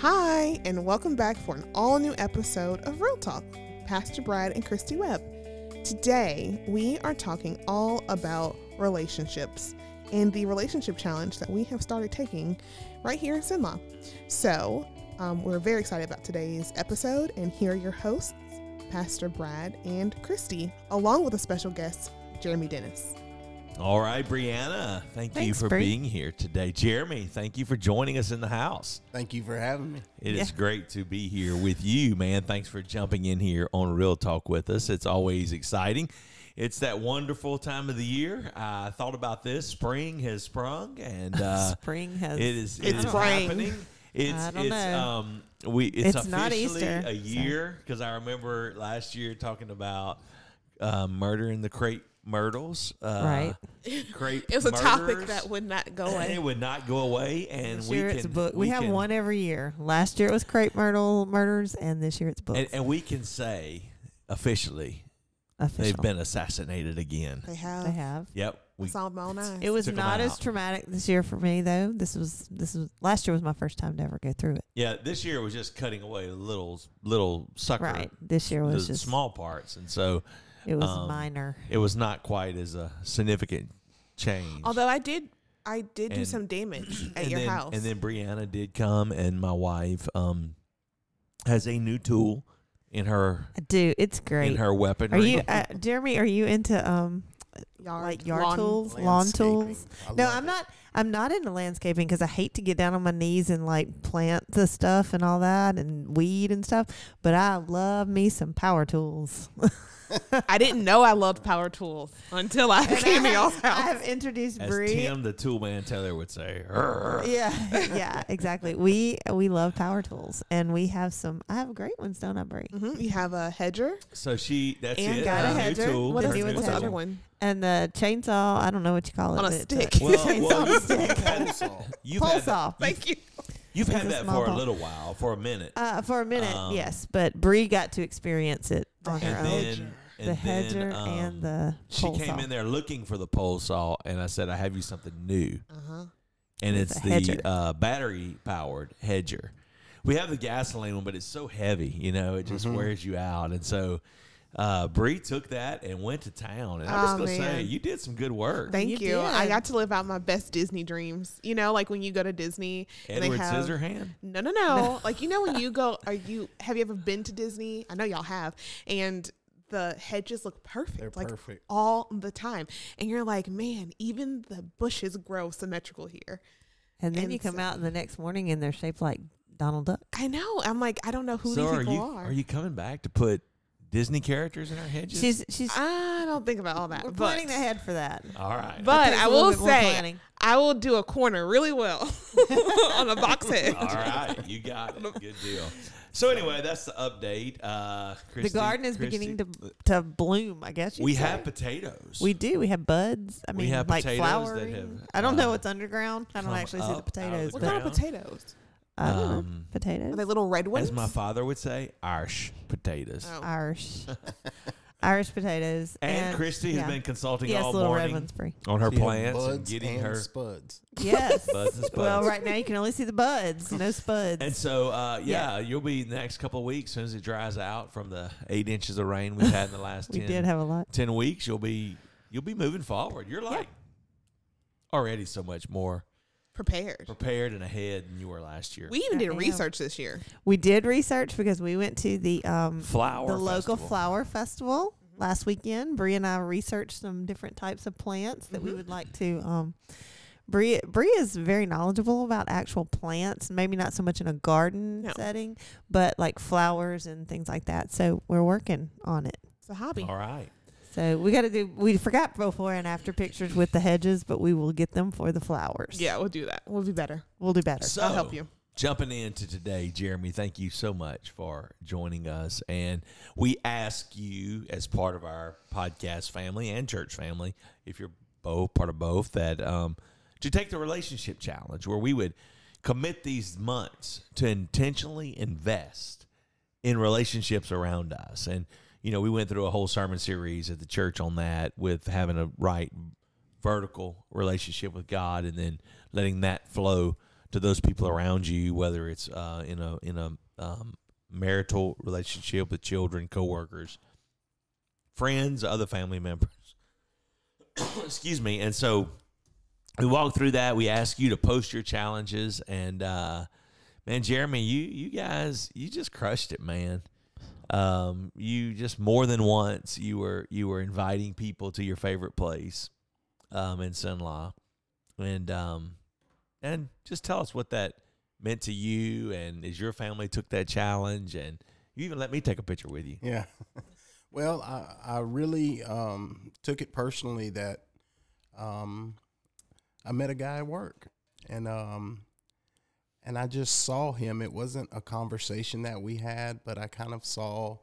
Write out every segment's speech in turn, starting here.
Hi, and welcome back for an all new episode of Real Talk. Pastor Brad and Christy Webb. Today, we are talking all about relationships and the relationship challenge that we have started taking right here in Cenla. So, um, we're very excited about today's episode, and here are your hosts, Pastor Brad and Christy, along with a special guest, Jeremy Dennis. All right, Brianna, thank you for Bree. being here today. Jeremy, thank you for joining us in the house. Thank you for having me. It is Yeah. great to be here with you, man. Thanks for jumping in here on Real Talk with us. It's always exciting. It's that wonderful time of the year. I thought about this. Spring has sprung, and uh, Spring has. it is it It's spring. happening. It's I don't it's know. um we it's, It's not officially Easter, a year because I remember last year talking about uh, murder in the crepe myrtles. Uh, Right. Crepe It was a topic that would not go And away. it would not go away, and This we year can it's a book. We, have can- one every year. Last year it was crepe myrtle murders, and this year it's books. and, and we can say officially Official. they've been assassinated again. They have. They have. Yep, we Saw them all night. It was not as out. traumatic this year for me though. This was this was last year was my first time to ever go through it. yeah. This year was just cutting away little little sucker, Right. This year the was just small parts, and so it was um, minor. it was not quite as a significant change. Although I did, I did do some damage at your then, house. and then Brianna did come, and my wife um has a new tool in her I do. It's great. in her weapon. Are you uh, Jeremy? Are you into um yard, like yard lawn- tools, lawn tools? I No, I'm it. not. I'm not into landscaping because I hate to get down on my knees and like plant the stuff and all that and weed and stuff. But I love me some power tools. I didn't know I loved power tools until I And came to I, y'all's I have introduced As Bree. Tim, the tool man Taylor would say. "Rrr." Yeah, yeah, exactly. We we love power tools, and we have some. I have great ones, don't I, Bree? hmm You have a hedger. So she, that's And it. got a her new hedger. tool. What The is her new new what's the other one? And the chainsaw. I don't know what you call it. On a but, uh, stick. Well, chainsaw well, on a you- stick. Pole saw. You've Pole had saw. Thank you. you've It's had that small for a little while, for a minute. Uh, for a minute, Um, yes, but Bree got to experience it on her and own. then, and the hedger then, um, and the she came saw. in there looking for the pole saw, and I said, "I have you something new." Uh huh. and It's it's, the uh, battery powered hedger. We have the gasoline one, but it's so heavy, you know, it just Mhm. wears you out. And so uh, Bree took that and went to town. And I'm just Oh, gonna say, man. you did some good work. Thank You you. I got to live out my best Disney dreams. You know, like when you go to Disney and Edward they have Scissorhand. No, no, no. like you know when you go, are you have you ever been to Disney? I know y'all have, and the hedges look perfect, They're like perfect. all the time, and you're like, man, even the bushes grow symmetrical here. and then and you come so- out the next morning and they're shaped like Donald Duck. I know. I'm like, I don't know who So these are people you are. are you coming back to put Disney characters in our hedges? She's she's. I don't think about all that. we're but, planning ahead for that. All right. But Takes I a little will bit more say, planning. I will do a corner really well on a box hedge. All right, you got it. Good deal. So anyway, that's the update. Uh, the garden is Christy, beginning to to bloom. I guess you'd We say. have potatoes. We do. We have buds. I We mean, have like potatoes that flowering. have, I don't know uh, what's underground. I don't come actually see the up out of potatoes. the What but kind of potatoes? I don't know. Um, potatoes. Are they little red ones? as my father would say, Irish potatoes. Oh. Irish. Irish potatoes. And, Christy has yeah. been consulting yes, all little red morning ones free. on her She had plants and getting and her spuds. Yes. buds and spuds. well, right now you can only see the buds, no spuds. And so, uh, yeah, Yeah. you'll be the next couple of weeks as soon as it dries out from the eight inches of rain we've had in the last we 10, did have a lot. 10 weeks. You'll be you'll be moving forward. You're like already so much more Prepared. prepared and ahead than you were last year. We even I did am. research this year. We did research because we went to the um Flower the local festival. flower festival last weekend. Bree and I researched some different types of plants that we Mhm. would like to um Bree Bree is very knowledgeable about actual plants, maybe not so much in a garden No. setting, but like flowers and things like that. So we're working on it. It's a hobby. All right. So we got to do. We forgot before and after pictures with the hedges, but we will get them for the flowers. Yeah, we'll do that. We'll do better. we'll do better. So, I'll help you. Jumping into today, Jeremy, thank you so much for joining us. And we ask you, as part of our podcast family and church family, if you're both part of both, that um, to take the relationship challenge where we would commit these months to intentionally invest in relationships around us. And, you know, we went through a whole sermon series at the church on that with having a right vertical relationship with God and then letting that flow to those people around you, whether it's uh, in a in a um, marital relationship with children, coworkers, friends, other family members. Excuse me. And so we walk through that. We ask you to post your challenges, and uh, man, Jeremy, you you guys, you just crushed it, man. Um, you just more than once you were you were inviting people to your favorite place, um, in Cenla, and um, and just tell us what that meant to you, and as your family took that challenge, and you even let me take a picture with you. Yeah. well, I I really um, took it personally that um, I met a guy at work, and um, and I just saw him. It wasn't a conversation that we had, but I kind of saw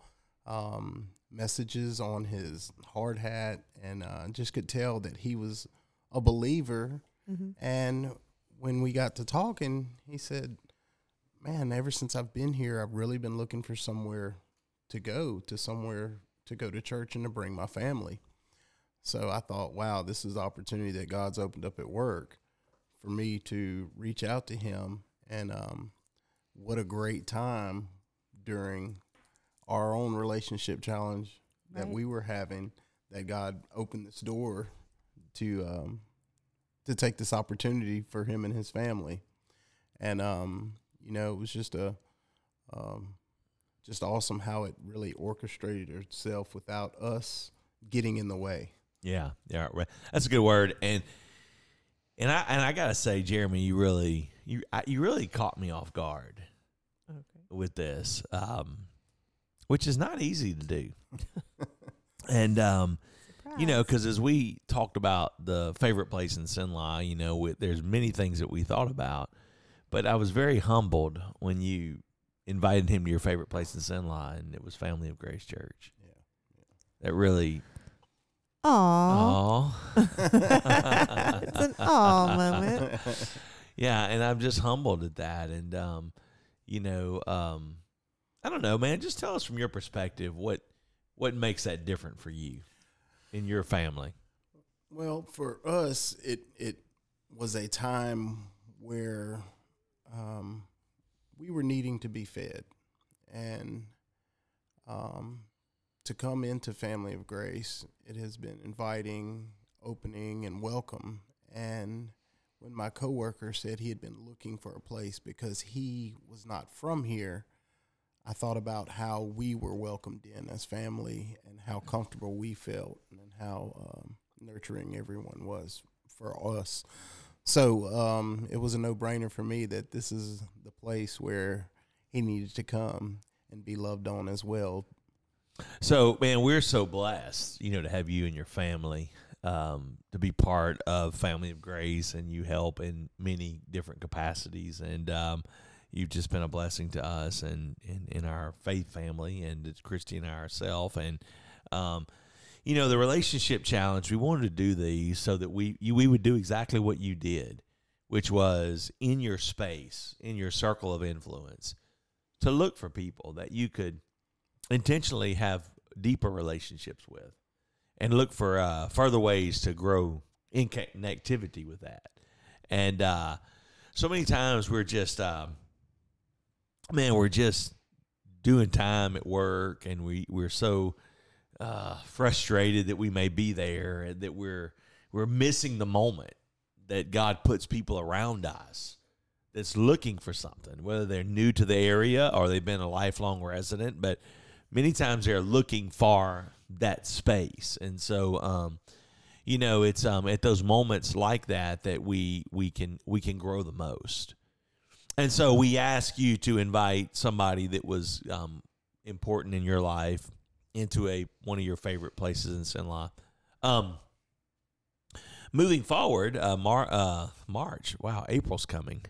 um, messages on his hard hat, and uh, just could tell that he was a believer. Mm-hmm. And when we got to talking, he said, "Man, ever since I've been here, I've really been looking for somewhere to go, to somewhere to go to church and to bring my family." So I thought, "Wow, this is the opportunity that God's opened up at work for me to reach out to him." And um, what a great time during our own relationship challenge that we were having that God opened this door to um, to take this opportunity for him and his family, and um, you know it was just a um, just awesome how it really orchestrated itself without us getting in the way. Yeah, yeah. That's a good word, and and I and I gotta say, Jeremy, you really you I, you really caught me off guard Okay. with this, um, which is not easy to do. and um, you know, because as we talked about the favorite place in Cenla, you know, with, there's many things that we thought about, but I was very humbled when you invited him to your favorite place in Cenla, and it was Family of Grace Church. Yeah, That really, Aw. oh, it's an aw moment. Yeah, and I'm just humbled at that. And um, you know, um, I don't know, man. Just tell us from your perspective what what makes that different for you in your family. Well, for us, it it was a time where um, we were needing to be fed, and um, to come into Family of Grace, it has been inviting, opening, and welcome. And when my coworker said he had been looking for a place because he was not from here, I thought about how we were welcomed in as family and how comfortable we felt and how um, nurturing everyone was for us. So um, it was a no brainer for me that this is the place where he needed to come and be loved on as well. So, man, we're so blessed, you know, to have you and your family um, to be part of Family of Grace, and you help in many different capacities. And um, you've just been a blessing to us and in, our faith family, and it's Christy and I ourselves. And um, you know, the relationship challenge. We wanted to do these so that we you, we would do exactly what you did, which was in your space, in your circle of influence, to look for people that you could intentionally have deeper relationships with and look for uh, further ways to grow in connectivity with that. And uh, so many times we're just, um, man, we're just doing time at work and we, we're so uh, frustrated that we may be there and that we're, we're missing the moment that God puts people around us that's looking for something, whether they're new to the area or they've been a lifelong resident, but many times they're looking for that space. And so, um, you know, it's um, at those moments like that that we we can we can grow the most. And so we ask you to invite somebody that was um, important in your life into a one of your favorite places in Cenla. Um, moving forward, uh, Mar- uh, March. Wow, April's coming.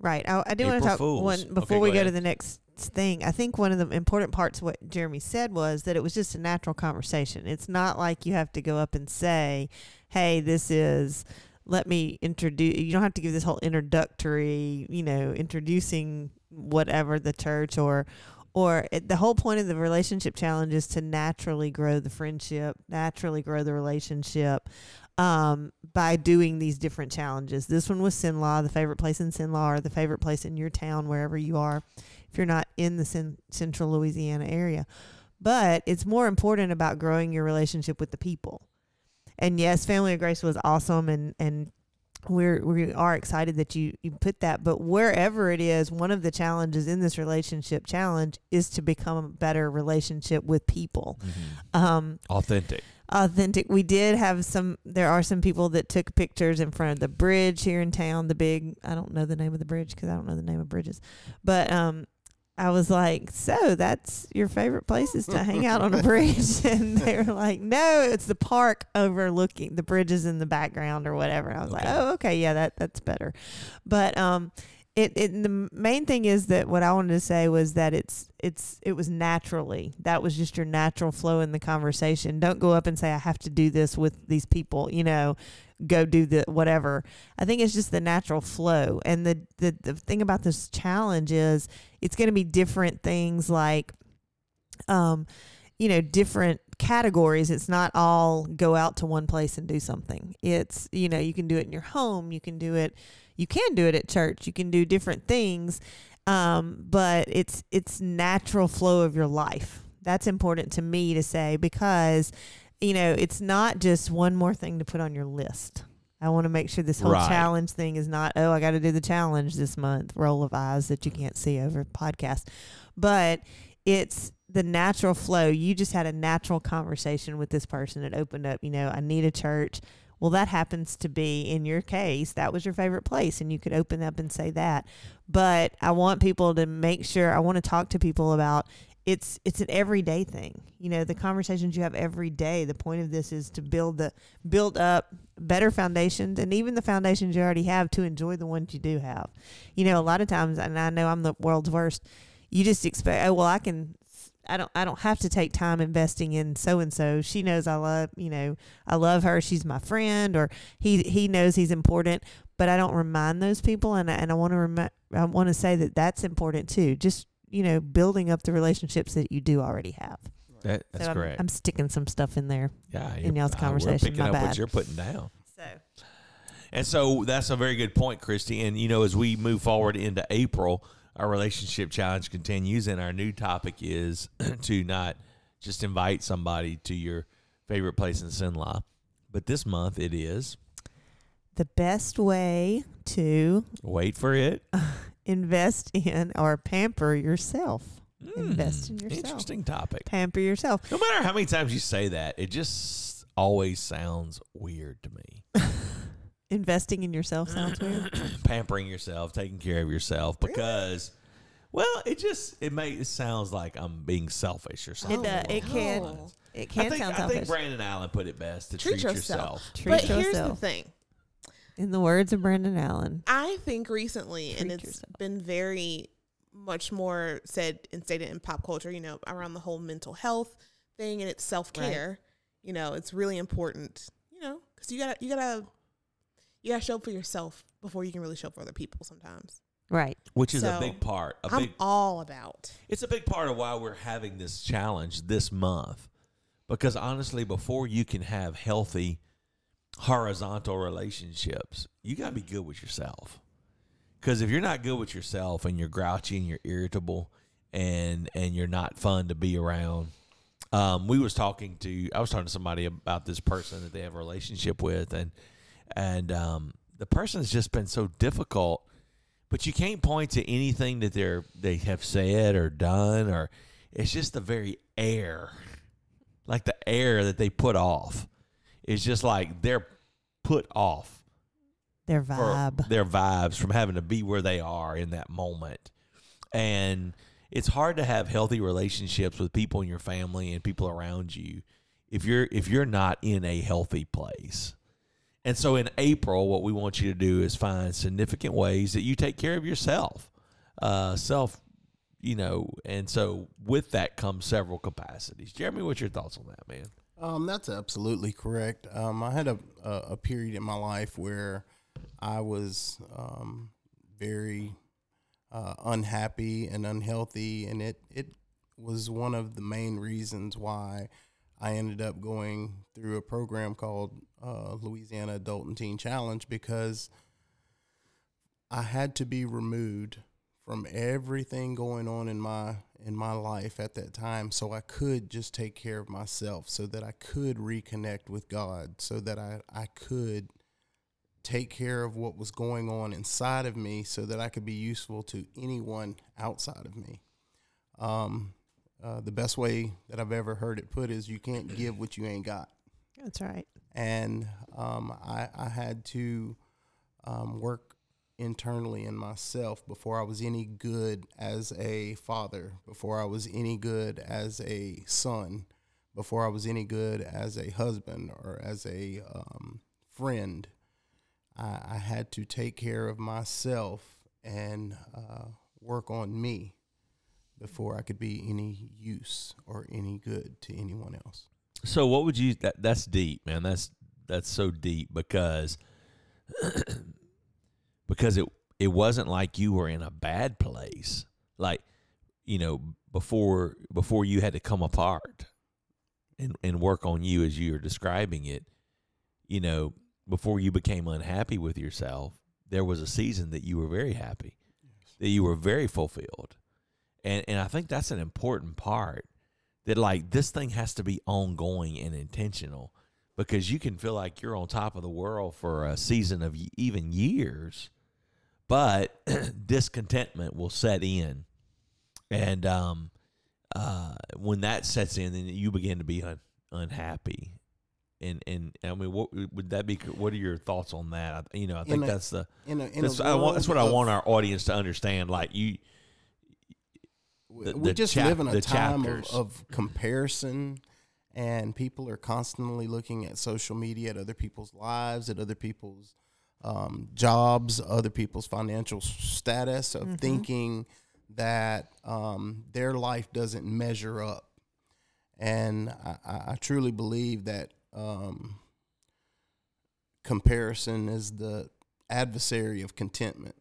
Right. I, I do want to talk Fools. one before go we go to the next thing. I think one of the important parts of what Jeremy said was that it was just a natural conversation. It's not like you have to go up and say, "Hey, this is." Let me introduce. You don't have to give this whole introductory, you know, introducing whatever the church or or it, the whole point of the relationship challenge is to naturally grow the friendship, naturally grow the relationship um, by doing these different challenges. This one was Cenla, the favorite place in Cenla, or the favorite place in your town, wherever you are, if you're not in the cen- central Louisiana area. But it's more important about growing your relationship with the people. And yes, Family of Grace was awesome, and and we're we are excited that you you put that. But wherever it is, one of the challenges in this relationship challenge is to become a better relationship with people. Um, Authentic. authentic. We did have some. There are some people that took pictures in front of the bridge here in town. The big. I don't know the name of the bridge because I don't know the name of bridges. But um, I was like, so that's your favorite places to hang out on a bridge, and they were like, no, it's the park overlooking the bridges in the background or whatever. And I was like, oh, okay, yeah, that that's better. But um, it, it the main thing is that what I wanted to say was that it's it's it was naturally that was just your natural flow in the conversation. Don't go up and say I have to do this with these people, you know, go do the whatever. I think it's just the natural flow. And the the, the thing about this challenge is it's going to be different things like um you know different categories. It's not all go out to one place and do something. It's you know you can do it in your home. You can do it you can do it at church. You can do different things. Um, but it's it's natural flow of your life. That's important to me to say because you know it's not just one more thing to put on your list i want to make sure this whole Right. challenge thing is not oh i got to do the challenge this month roll of eyes that you can't see over podcast but it's the natural flow. You just had a natural conversation with this person. It opened up, you know, I need a church. Well, that happens to be in your case, that was your favorite place, and you could open up and say that. But I want people to make sure I want to talk to people about it's it's an everyday thing. You know, the conversations you have every day. The point of this is to build the build up better foundations and even the foundations you already have to enjoy the ones you do have. You know, a lot of times and I know I'm the world's worst you just expect oh well i can i don't i don't have to take time investing in so and so she knows i love you know i love her she's my friend or he he knows he's important but i don't remind those people and I, and i want to remi- i want to say that that's important too just you know building up the relationships that you do already have That, that's so I'm, correct. I'm sticking some stuff in there yeah, in y'all's uh, conversation, We're picking my up bad. what you're putting down. so And so that's a very good point, Christy. And you know, as we move forward into April, our relationship challenge continues, and our new topic is to not just invite somebody to your favorite place in Cenla, but this month it is the best way to wait for it. invest in or pamper yourself Invest in Hmm, yourself. Interesting topic. pamper yourself No matter how many times you say that, it just always sounds weird to me. investing in yourself sounds weird Pampering yourself, taking care of yourself, because. Well, it just it may it sounds like I'm being selfish or something. It, uh, it can. lines. it I can think, sound I selfish I think Brandon Allen put it best to Treat treat, yourself. yourself. treat but here's the yourself thing. In the words of brandon allen I think recently, and Treat it's yourself. been very much more said and stated in pop culture, you know, around the whole mental health thing and it's self care. You know, it's really important, you know, because you gotta, you gotta, you gotta show up for yourself before you can really show up for other people sometimes. right Which is a big part. A I'm big all about. it's a big part of why we're having this challenge this month. Because honestly, before you can have healthy horizontal relationships, you got to be good with yourself. Because if you're not good with yourself and you're grouchy and you're irritable and and you're not fun to be around, um, we was talking to I was talking to somebody about this person that they have a relationship with, and and um, the person has just been so difficult. But you can't point to anything that they're they have said or done, or it's just the very air, like the air that they put off. It's just like they're put off their vibe their vibes from having to be where they are in that moment. And it's hard to have healthy relationships with people in your family and people around you if you're if you're not in a healthy place. And so in April, what we want you to do is find significant ways that you take care of yourself. Uh, self, you know, and so with that comes several capacities. Jeremy, what's your thoughts on that, man? Um, that's absolutely correct. Um, I had a, a a period in my life where I was um, very uh, unhappy and unhealthy, and it it was one of the main reasons why I ended up going through a program called uh, Louisiana Adult and Teen Challenge because I had to be removed from everything going on in my in my life at that time so I could just take care of myself so that I could reconnect with God so that I, I could take care of what was going on inside of me so that I could be useful to anyone outside of me. Um, uh, the best way that I've ever heard it put is you can't give what you ain't got. That's right. And um, I, I had to um, work internally in myself before I was any good as a father, before I was any good as a son, before I was any good as a husband or as a um, friend. I, I, had to take care of myself and uh, work on me before I could be any use or any good to anyone else. So, what would you? That, that's deep, man. That's that's so deep because because it it wasn't like you were in a bad place. Like, you know, before before you had to come apart and and work on you as you're describing it, you know, before you became unhappy with yourself, there was a season that you were very happy. Yes. That you were very fulfilled. And and I think that's an important part that like this thing has to be ongoing and intentional because you can feel like you're on top of the world for a season of even years but discontentment will set in, and um, uh, when that sets in, then you begin to be un- unhappy. And and I mean, what would that be? What are your thoughts on that? You know, I think a, that's the in a, in that's, I want, that's what I want our audience to understand. Like you, the, we the just chap- live in a time of, of comparison and people are constantly looking at social media at other people's lives at other people's um, jobs, other people's financial status, of mm-hmm. thinking that um, their life doesn't measure up. And I, I truly believe that um, comparison is the adversary of contentment.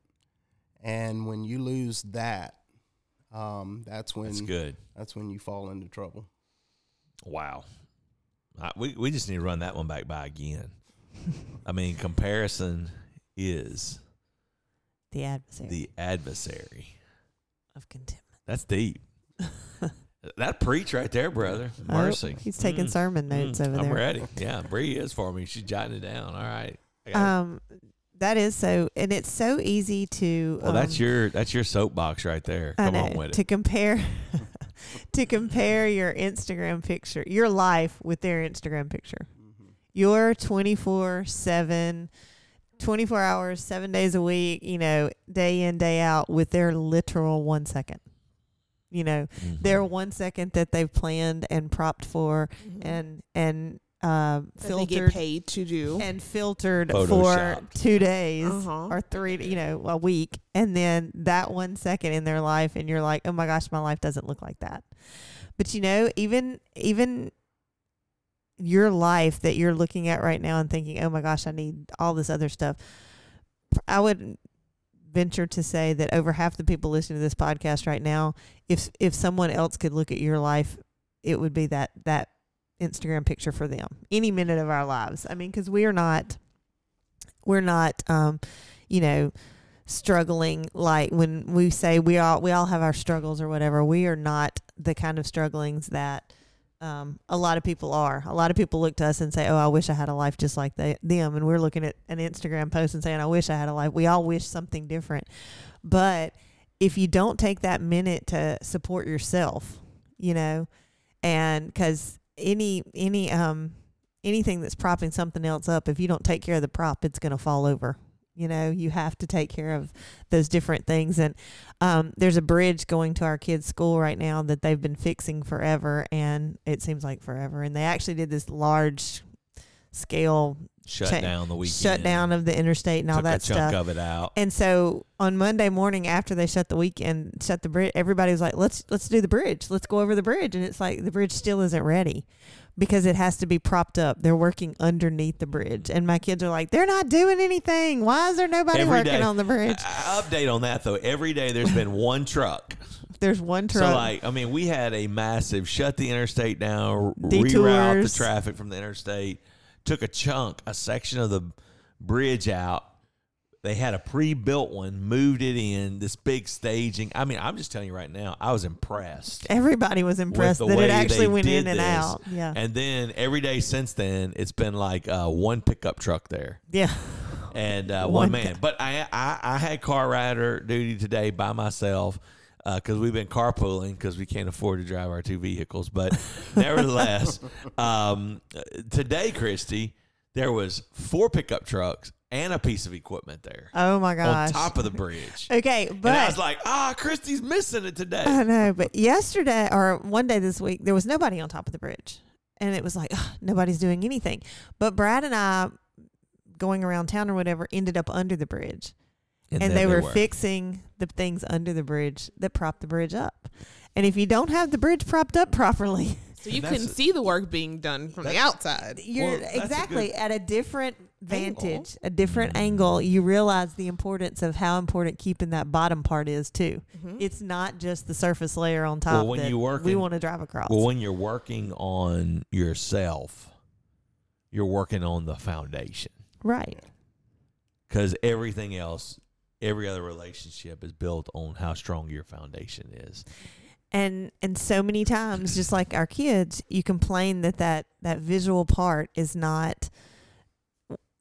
And when you lose that, um, that's when that's good. That's when you fall into trouble. Wow, I, we we just need to run that one back by again. I mean, comparison is the adversary. The adversary of contentment. That's deep. that preach right there, brother. Oh, Mercy. Oh, he's taking mm. sermon notes mm. over I'm there. I'm ready. Yeah, Bree is for me. She's jotting it down. All right. Um, that is so, and it's so easy to. Well, um, that's your that's your soapbox right there. Come know, on with to it. compare. to compare your Instagram picture, your life with their Instagram picture. Your 24 7 24 hours, seven days a week, you know, day in, day out with their literal one second. You know, mm-hmm. their one second that they've planned and propped for mm-hmm. and, and, uh, filtered paid to do and filtered for two days uh-huh. or three, you know, a week, and then that one second in their life, and you're like, oh my gosh, my life doesn't look like that. But you know, even even your life that you're looking at right now and thinking, oh my gosh, I need all this other stuff. I would venture to say that over half the people listening to this podcast right now, if if someone else could look at your life, it would be that that Instagram picture for them. Any minute of our lives. I mean, because we are not, we're not, um, you know, struggling like when we say we all we all have our struggles or whatever. We are not the kind of strugglings that um, a lot of people are. A lot of people look to us and say, "Oh, I wish I had a life just like they, them." And we're looking at an Instagram post and saying, "I wish I had a life." We all wish something different, but if you don't take that minute to support yourself, you know, and because any any um anything that's propping something else up, if you don't take care of the prop, it's going to fall over. You know, you have to take care of those different things. And um, there's a bridge going to our kids' school right now that they've been fixing forever, and it seems like forever. And they actually did this large scale shut cha- down the weekend, shut down of the interstate and all that stuff. of it out. And so on Monday morning after they shut the weekend, shut the bridge, everybody was like, "Let's let's do the bridge. Let's go over the bridge." And it's like the bridge still isn't ready because it has to be propped up. They're working underneath the bridge, and my kids are like, "They're not doing anything. Why is there nobody Every working day. on the bridge?" Uh, update on that though. Every day there's been one truck There's one truck. So like, I mean, we had a massive shut the interstate down, r- reroute the traffic from the interstate, took a chunk, a section of the bridge out. They had a pre-built one, moved it in this big staging. I mean, I'm just telling you right now, I was impressed. Everybody was impressed that it actually went in and this. out. Yeah. And then every day since then, it's been like uh, one pickup truck there. yeah. and uh, One one man. But I, I I had car rider duty today by myself because we've been carpooling because we can't afford to drive our two vehicles. But nevertheless, um, today, Christy, there was four pickup trucks and a piece of equipment there Oh my gosh. on top of the bridge. Okay, but and I was like, ah, Christy's missing it today. I know, but yesterday or one day this week, there was nobody on top of the bridge. And it was like, nobody's doing anything. But Brad and I, going around town or whatever, ended up under the bridge. And, then they were, fixing the things under the bridge that prop the bridge up. And if you don't have the bridge propped up properly, So you And couldn't that's- see the work being done from the outside. you're Well, that's a exactly at a different vantage, angle. a different angle. You realize the importance of how important keeping that bottom part is too. Mhm. It's not just the surface layer on top Well, when that you work we in- want to drive across. Well, when you're working on yourself, you're working on the foundation. right. because everything else, every other relationship is built on how strong your foundation is. And and so many times just like our kids you complain that that that visual part is not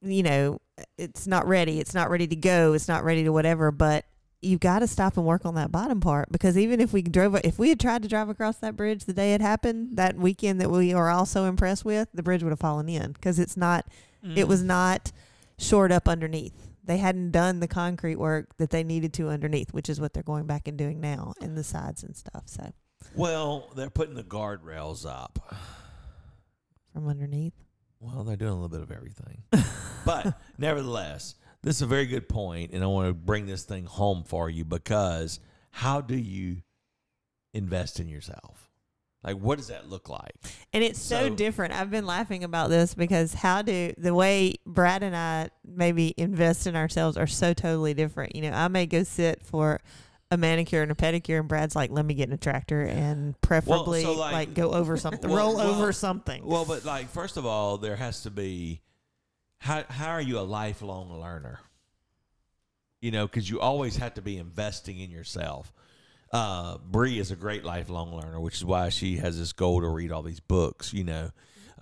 you know it's not ready it's not ready to go it's not ready to whatever but you've got to stop and work on that bottom part because even if we drove if we had tried to drive across that bridge the day it happened that weekend that we are all so impressed with the bridge would have fallen in because it's not it mm. was not shored up underneath they hadn't done the concrete work that they needed to underneath which is what they're going back and doing now in the sides and stuff so well, they're putting the guardrails up. from underneath Well, they're doing a little bit of everything, but nevertheless, this is a very good point, and I want to bring this thing home for you because how do you invest in yourself? Like, what does that look like? And it's so, So- different. I've been laughing about this because how do the way Brad and I maybe invest in ourselves are so totally different. You know, I may go sit for a manicure and a pedicure, and Brad's like, "Let me get in a tractor and preferably so, like, like- go over something, Well- roll well- over something." Well, but like, first of all, there has to be how how are you a lifelong learner? You know, because you always have to be investing in yourself. Uh, Bree is a great lifelong learner, which is why she has this goal to read all these books. You know,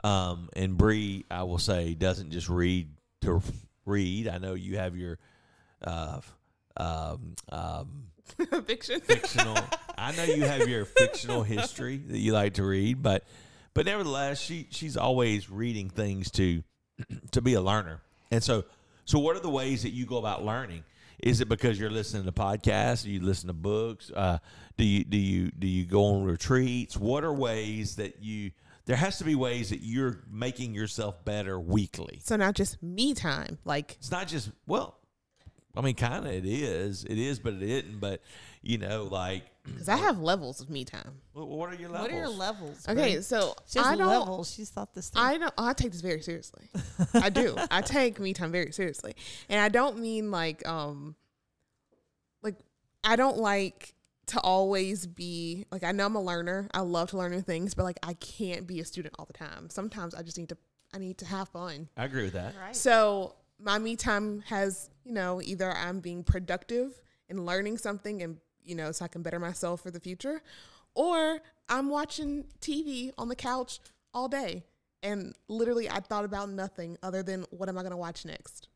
um, and Bree, I will say, doesn't just read to read. I know you have your uh, um, um, Fiction. fictional. I know you have your fictional history that you like to read, but but nevertheless, she she's always reading things to to be a learner. And so so what are the ways that you go about learning? Is it because you're listening to podcasts? Do you listen to books? Uh, do you do you do you go on retreats? What are ways that you? There has to be ways that you're making yourself better weekly. So not just me time, like It's not just well, I mean, kind of it is. It is, but it isn't. But you know, like because I have levels of me time. What, what are your levels? What are your levels? Okay, so She has I don't. levels. She's thought this. Through. I don't. I take this very seriously. I do. I take me time very seriously, and I don't mean like um, like I don't like to always be like I know I'm a learner. I love to learn new things, but like I can't be a student all the time. Sometimes I just need to. I need to have fun. I agree with that. right. So my me time has, you know, either I'm being productive and learning something and, you know, so I can better myself for the future, or I'm watching TV on the couch all day. And literally I thought about nothing other than what am I going to watch next?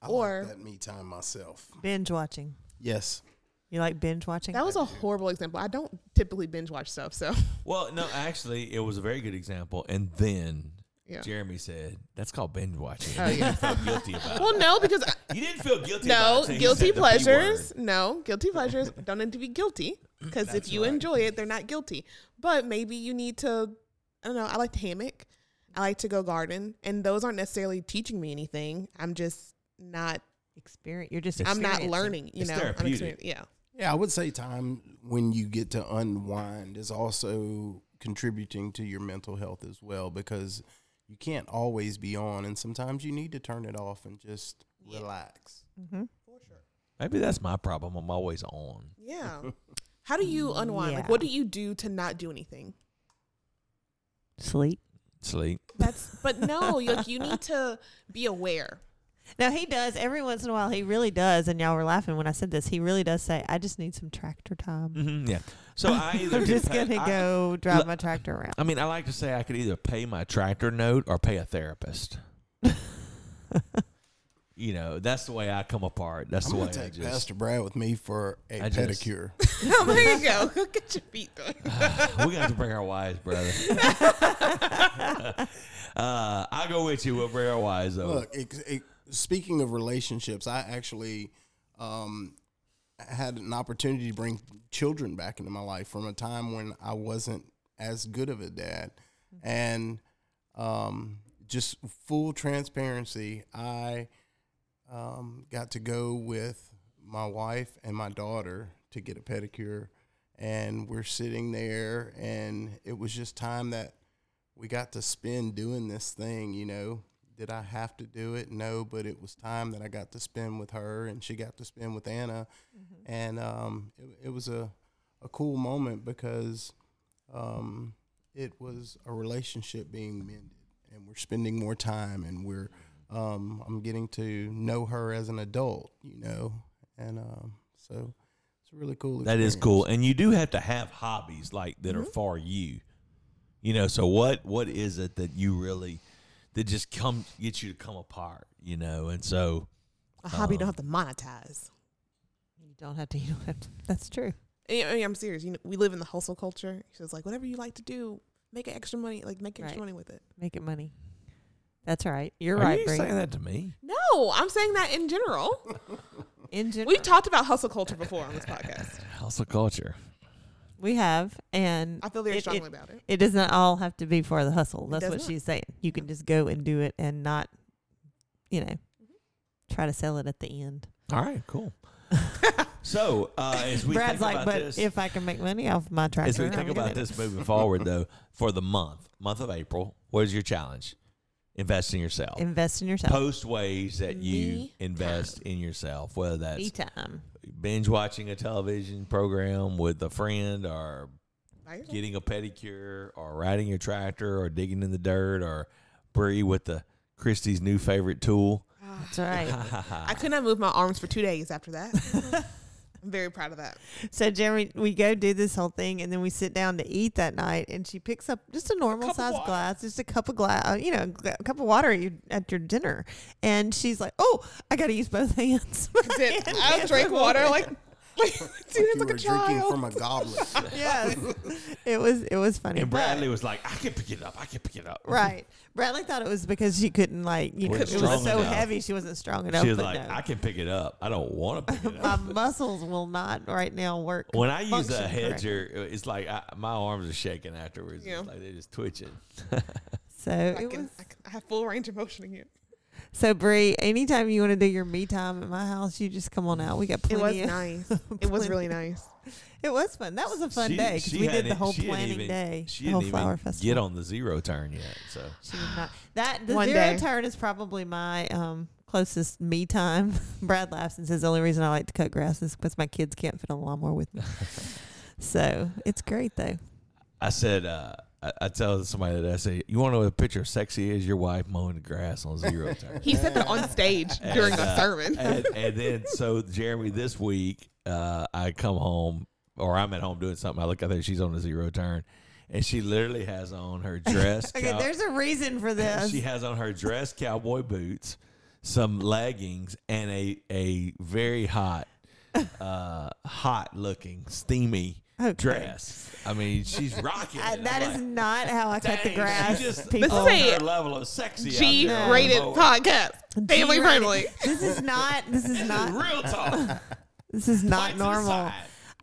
I Or- like that me time myself. binge watching. Yes. You like binge watching? That was a horrible example. I don't typically binge watch stuff, so Well, no, actually, it was a very good example. And then yeah. Jeremy said, "That's called binge watching." Oh, yeah. you guilty about Well, no, because I, You didn't feel guilty. no it guilty said the P pleasures. No guilty pleasures don't need to be guilty because if you right. enjoy it, they're not guilty. But maybe you need to. I don't know. I like to hammock. I like to go garden, and those aren't necessarily teaching me anything. I'm just not. experience. You're just. I'm not learning. You It's know, I'm therapeutic. yeah. Yeah, I would say time when you get to unwind is also contributing to your mental health as well because you can't always be on and sometimes you need to turn it off and just relax. Mm-hmm. For sure. Maybe that's my problem. I'm always on. Yeah. How do you unwind? Like, what do you do to not do anything? Sleep. Sleep. That's but no, like you need to be aware. No, he does. Every once in a while, he really does. And y'all were laughing when I said this. He really does say, I just need some tractor time. hmm yeah. So I either I'm just pay- going to I- go drive Look- my tractor around. I mean, I like to say I could either pay my tractor note or pay a therapist. you know, that's the way I come apart. That's I'm the way gonna I take just. Pastor Brad with me for a I just- pedicure. oh, there you go. Go get your feet done. we got to bring our wives, brother. uh, I'll go with you. We'll bring our wives over. Look, it, it, speaking of relationships, I actually um, had an opportunity to bring children back into my life from a time when I wasn't as good of a dad, and um, just full transparency, I um, got to go with my wife and my daughter to get a pedicure, and we're sitting there, and it was just time that we got to spend doing this thing, you know. Did I have to do it? No, but it was time that I got to spend with her and she got to spend with Anna. And um, it, it was a, a cool moment because um, it was a relationship being mended and we're spending more time and we're, um, I'm getting to know her as an adult, you know. And um, so it's a really cool That is cool, and you do have to have hobbies like that Mm-hmm. are for you. You know, so what what is it that you really that just come get you to come apart? You know, and so A hobby you don't um, have to monetize. You don't have to. You don't have to. That's true. I mean, I'm serious. You know, we live in the hustle culture. So it's like whatever you like to do, make extra money. Like make extra Right. money with it. Make it money. That's right. You're are right, you Bree. saying that to me? No, I'm saying that in general. In general, We've talked about hustle culture before on this podcast. Hustle culture. We have, and I feel very It- strongly it- about it. it does not all have to be for the hustle. That's what not. she's saying. You can just go and do it and not, you know, try to sell it at the end. All right, cool. so uh, as we Brad's think like, about but this, if I can make money off my tractor, as we I'm think gonna about this moving forward, though, for the month, month of April, what is your challenge? Invest in yourself. invest in yourself. Post ways that you Me invest in yourself, whether that's Me time. Binge watching a television program with a friend or getting a pedicure or riding your tractor or digging in the dirt or Bree with the Christy's new favorite tool. Ah. That's right. I could not move my arms for two days after that. I'm very proud of that. So Jeremy, we go do this whole thing, and then we sit down to eat that night, and she picks up just a normal of size glass, just a cup of glass, uh, you know, a cup of water at your, at your dinner, and she's like, "Oh, I got to use both hands." I are water moving. like, like, Like dude, you it's like were a drinking child. from a goblet. yes, it was it was funny. And but- Bradley was like, I can pick it up. I can pick it up. right? Bradley thought it was because she couldn't like you know it was strong so enough. heavy she wasn't strong enough. She was like, no. I can pick it up. I don't want to pick it up. my muscles will not right now work. When I use a function hedger, uh, it's like I, my arms are shaking afterwards. Yeah. It's like they're just twitching. So I it can, was. I can I have full range of motion again. So Bree, anytime you want to do your me time at my house, you just come on out. We got plenty. It was of, nice. It was really nice. It was fun. That was a fun She- day because we did the whole she planning even- day, She the didn't flower even festival. get on the zero turn yet. So She did not. That the One zero day. turn is probably my um closest me time. Brad laughs and says the only reason I like to cut grass is because my kids can't fit on the lawnmower with me. so it's great though. I said, uh, I, I tell somebody that I say, you want to know what a picture of sexy is? Your wife mowing the grass on zero turn. He said that on stage during And, a uh, sermon. and, and then so Jeremy this week, uh, I come home or I'm at home doing something. I look out there, she's on a zero turn, and she literally has on her dress. Okay, cow- there's a reason for this. she has on her dress cowboy boots, some leggings, and a a very hot, uh, hot looking steamy Okay. dress. I mean, she's rocking. I, it. that I'm is like, not how I cut the "Dang, grass. She just people. This is a- level of sexy. out G there on the rated mower. podcast. Family G-rated. friendly. This is not. This is not. Real talk. This is Fight not to the normal. side.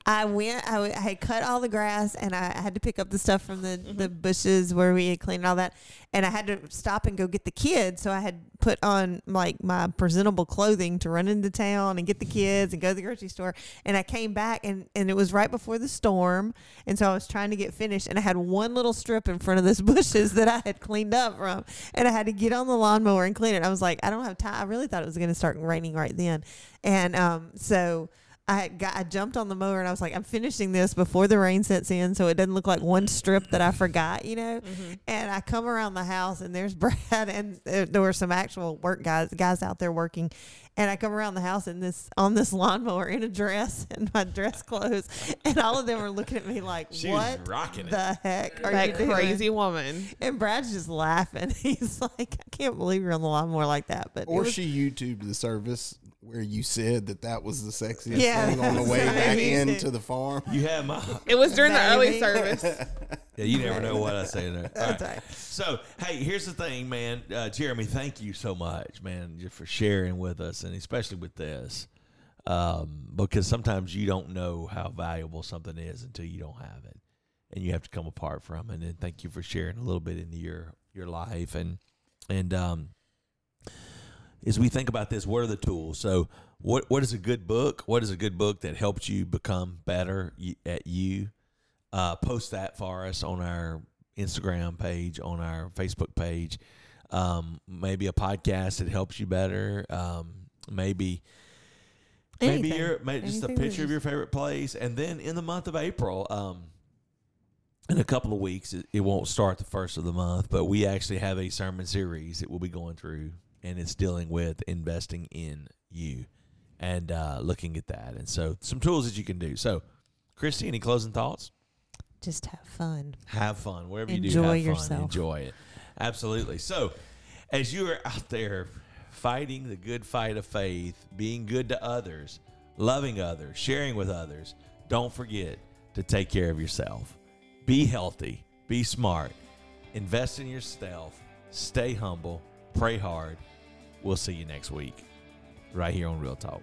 I went. I, w- I had cut all the grass, and I had to pick up the stuff from the the bushes where we had cleaned all that, and I had to stop and go get the kids. So I had put on like my presentable clothing to run into town and get the kids and go to the grocery store. And I came back, and and it was right before the storm, and so I was trying to get finished, and I had one little strip in front of this bushes that I had cleaned up from, and I had to get on the lawnmower and clean it. I was like, I don't have time. I really thought it was going to start raining right then, and um, so. I got I jumped on the mower and I was like, I'm finishing this before the rain sets in, so it doesn't look like one strip that I forgot, you know. Mm-hmm. And I come around the house and there's Brad and there, there were some actual work guys guys out there working, and I come around the house in this on this lawnmower in a dress and my dress clothes, and all of them are looking at me like, She "What rocking it. the heck are that you doing?" crazy woman. And Brad's just laughing. He's like, "I can't believe you're on the lawnmower like that." But Or was- she YouTubed the service where you said that that was the sexiest Yeah, thing on the way back into the farm. You had my. It was during the early service. Yeah, you never know what I say there. All That's right. right. So, hey, here's the thing, man. Uh, Jeremy, thank you so much, man, just for sharing with us, and especially with this, um, because sometimes you don't know how valuable something is until you don't have it, and you have to come apart from it. And thank you for sharing a little bit into your your life, and and um, as we think about this, what are the tools? So, what what is a good book? What is a good book that helps you become better at you? Uh, post that for us on our Instagram page, on our Facebook page. Um, maybe a podcast that helps you better. Um, maybe maybe Anything. your maybe just a Anything that picture of your favorite place, and then in the month of April, um, in a couple of weeks, it, it won't start the first of the month, but we actually have a sermon series that we'll be going through, and it's dealing with investing in you and uh, looking at that, and so some tools that you can do. So, Christy, any closing thoughts? just have fun. have fun. Wherever you do Enjoy have fun. yourself. enjoy it. Absolutely. So as you are out there fighting the good fight of faith being good to others loving others sharing with others don't forget to take care of yourself. Be healthy. Be smart. Invest in yourself. Stay humble pray hard. We'll see you next week right here on real talk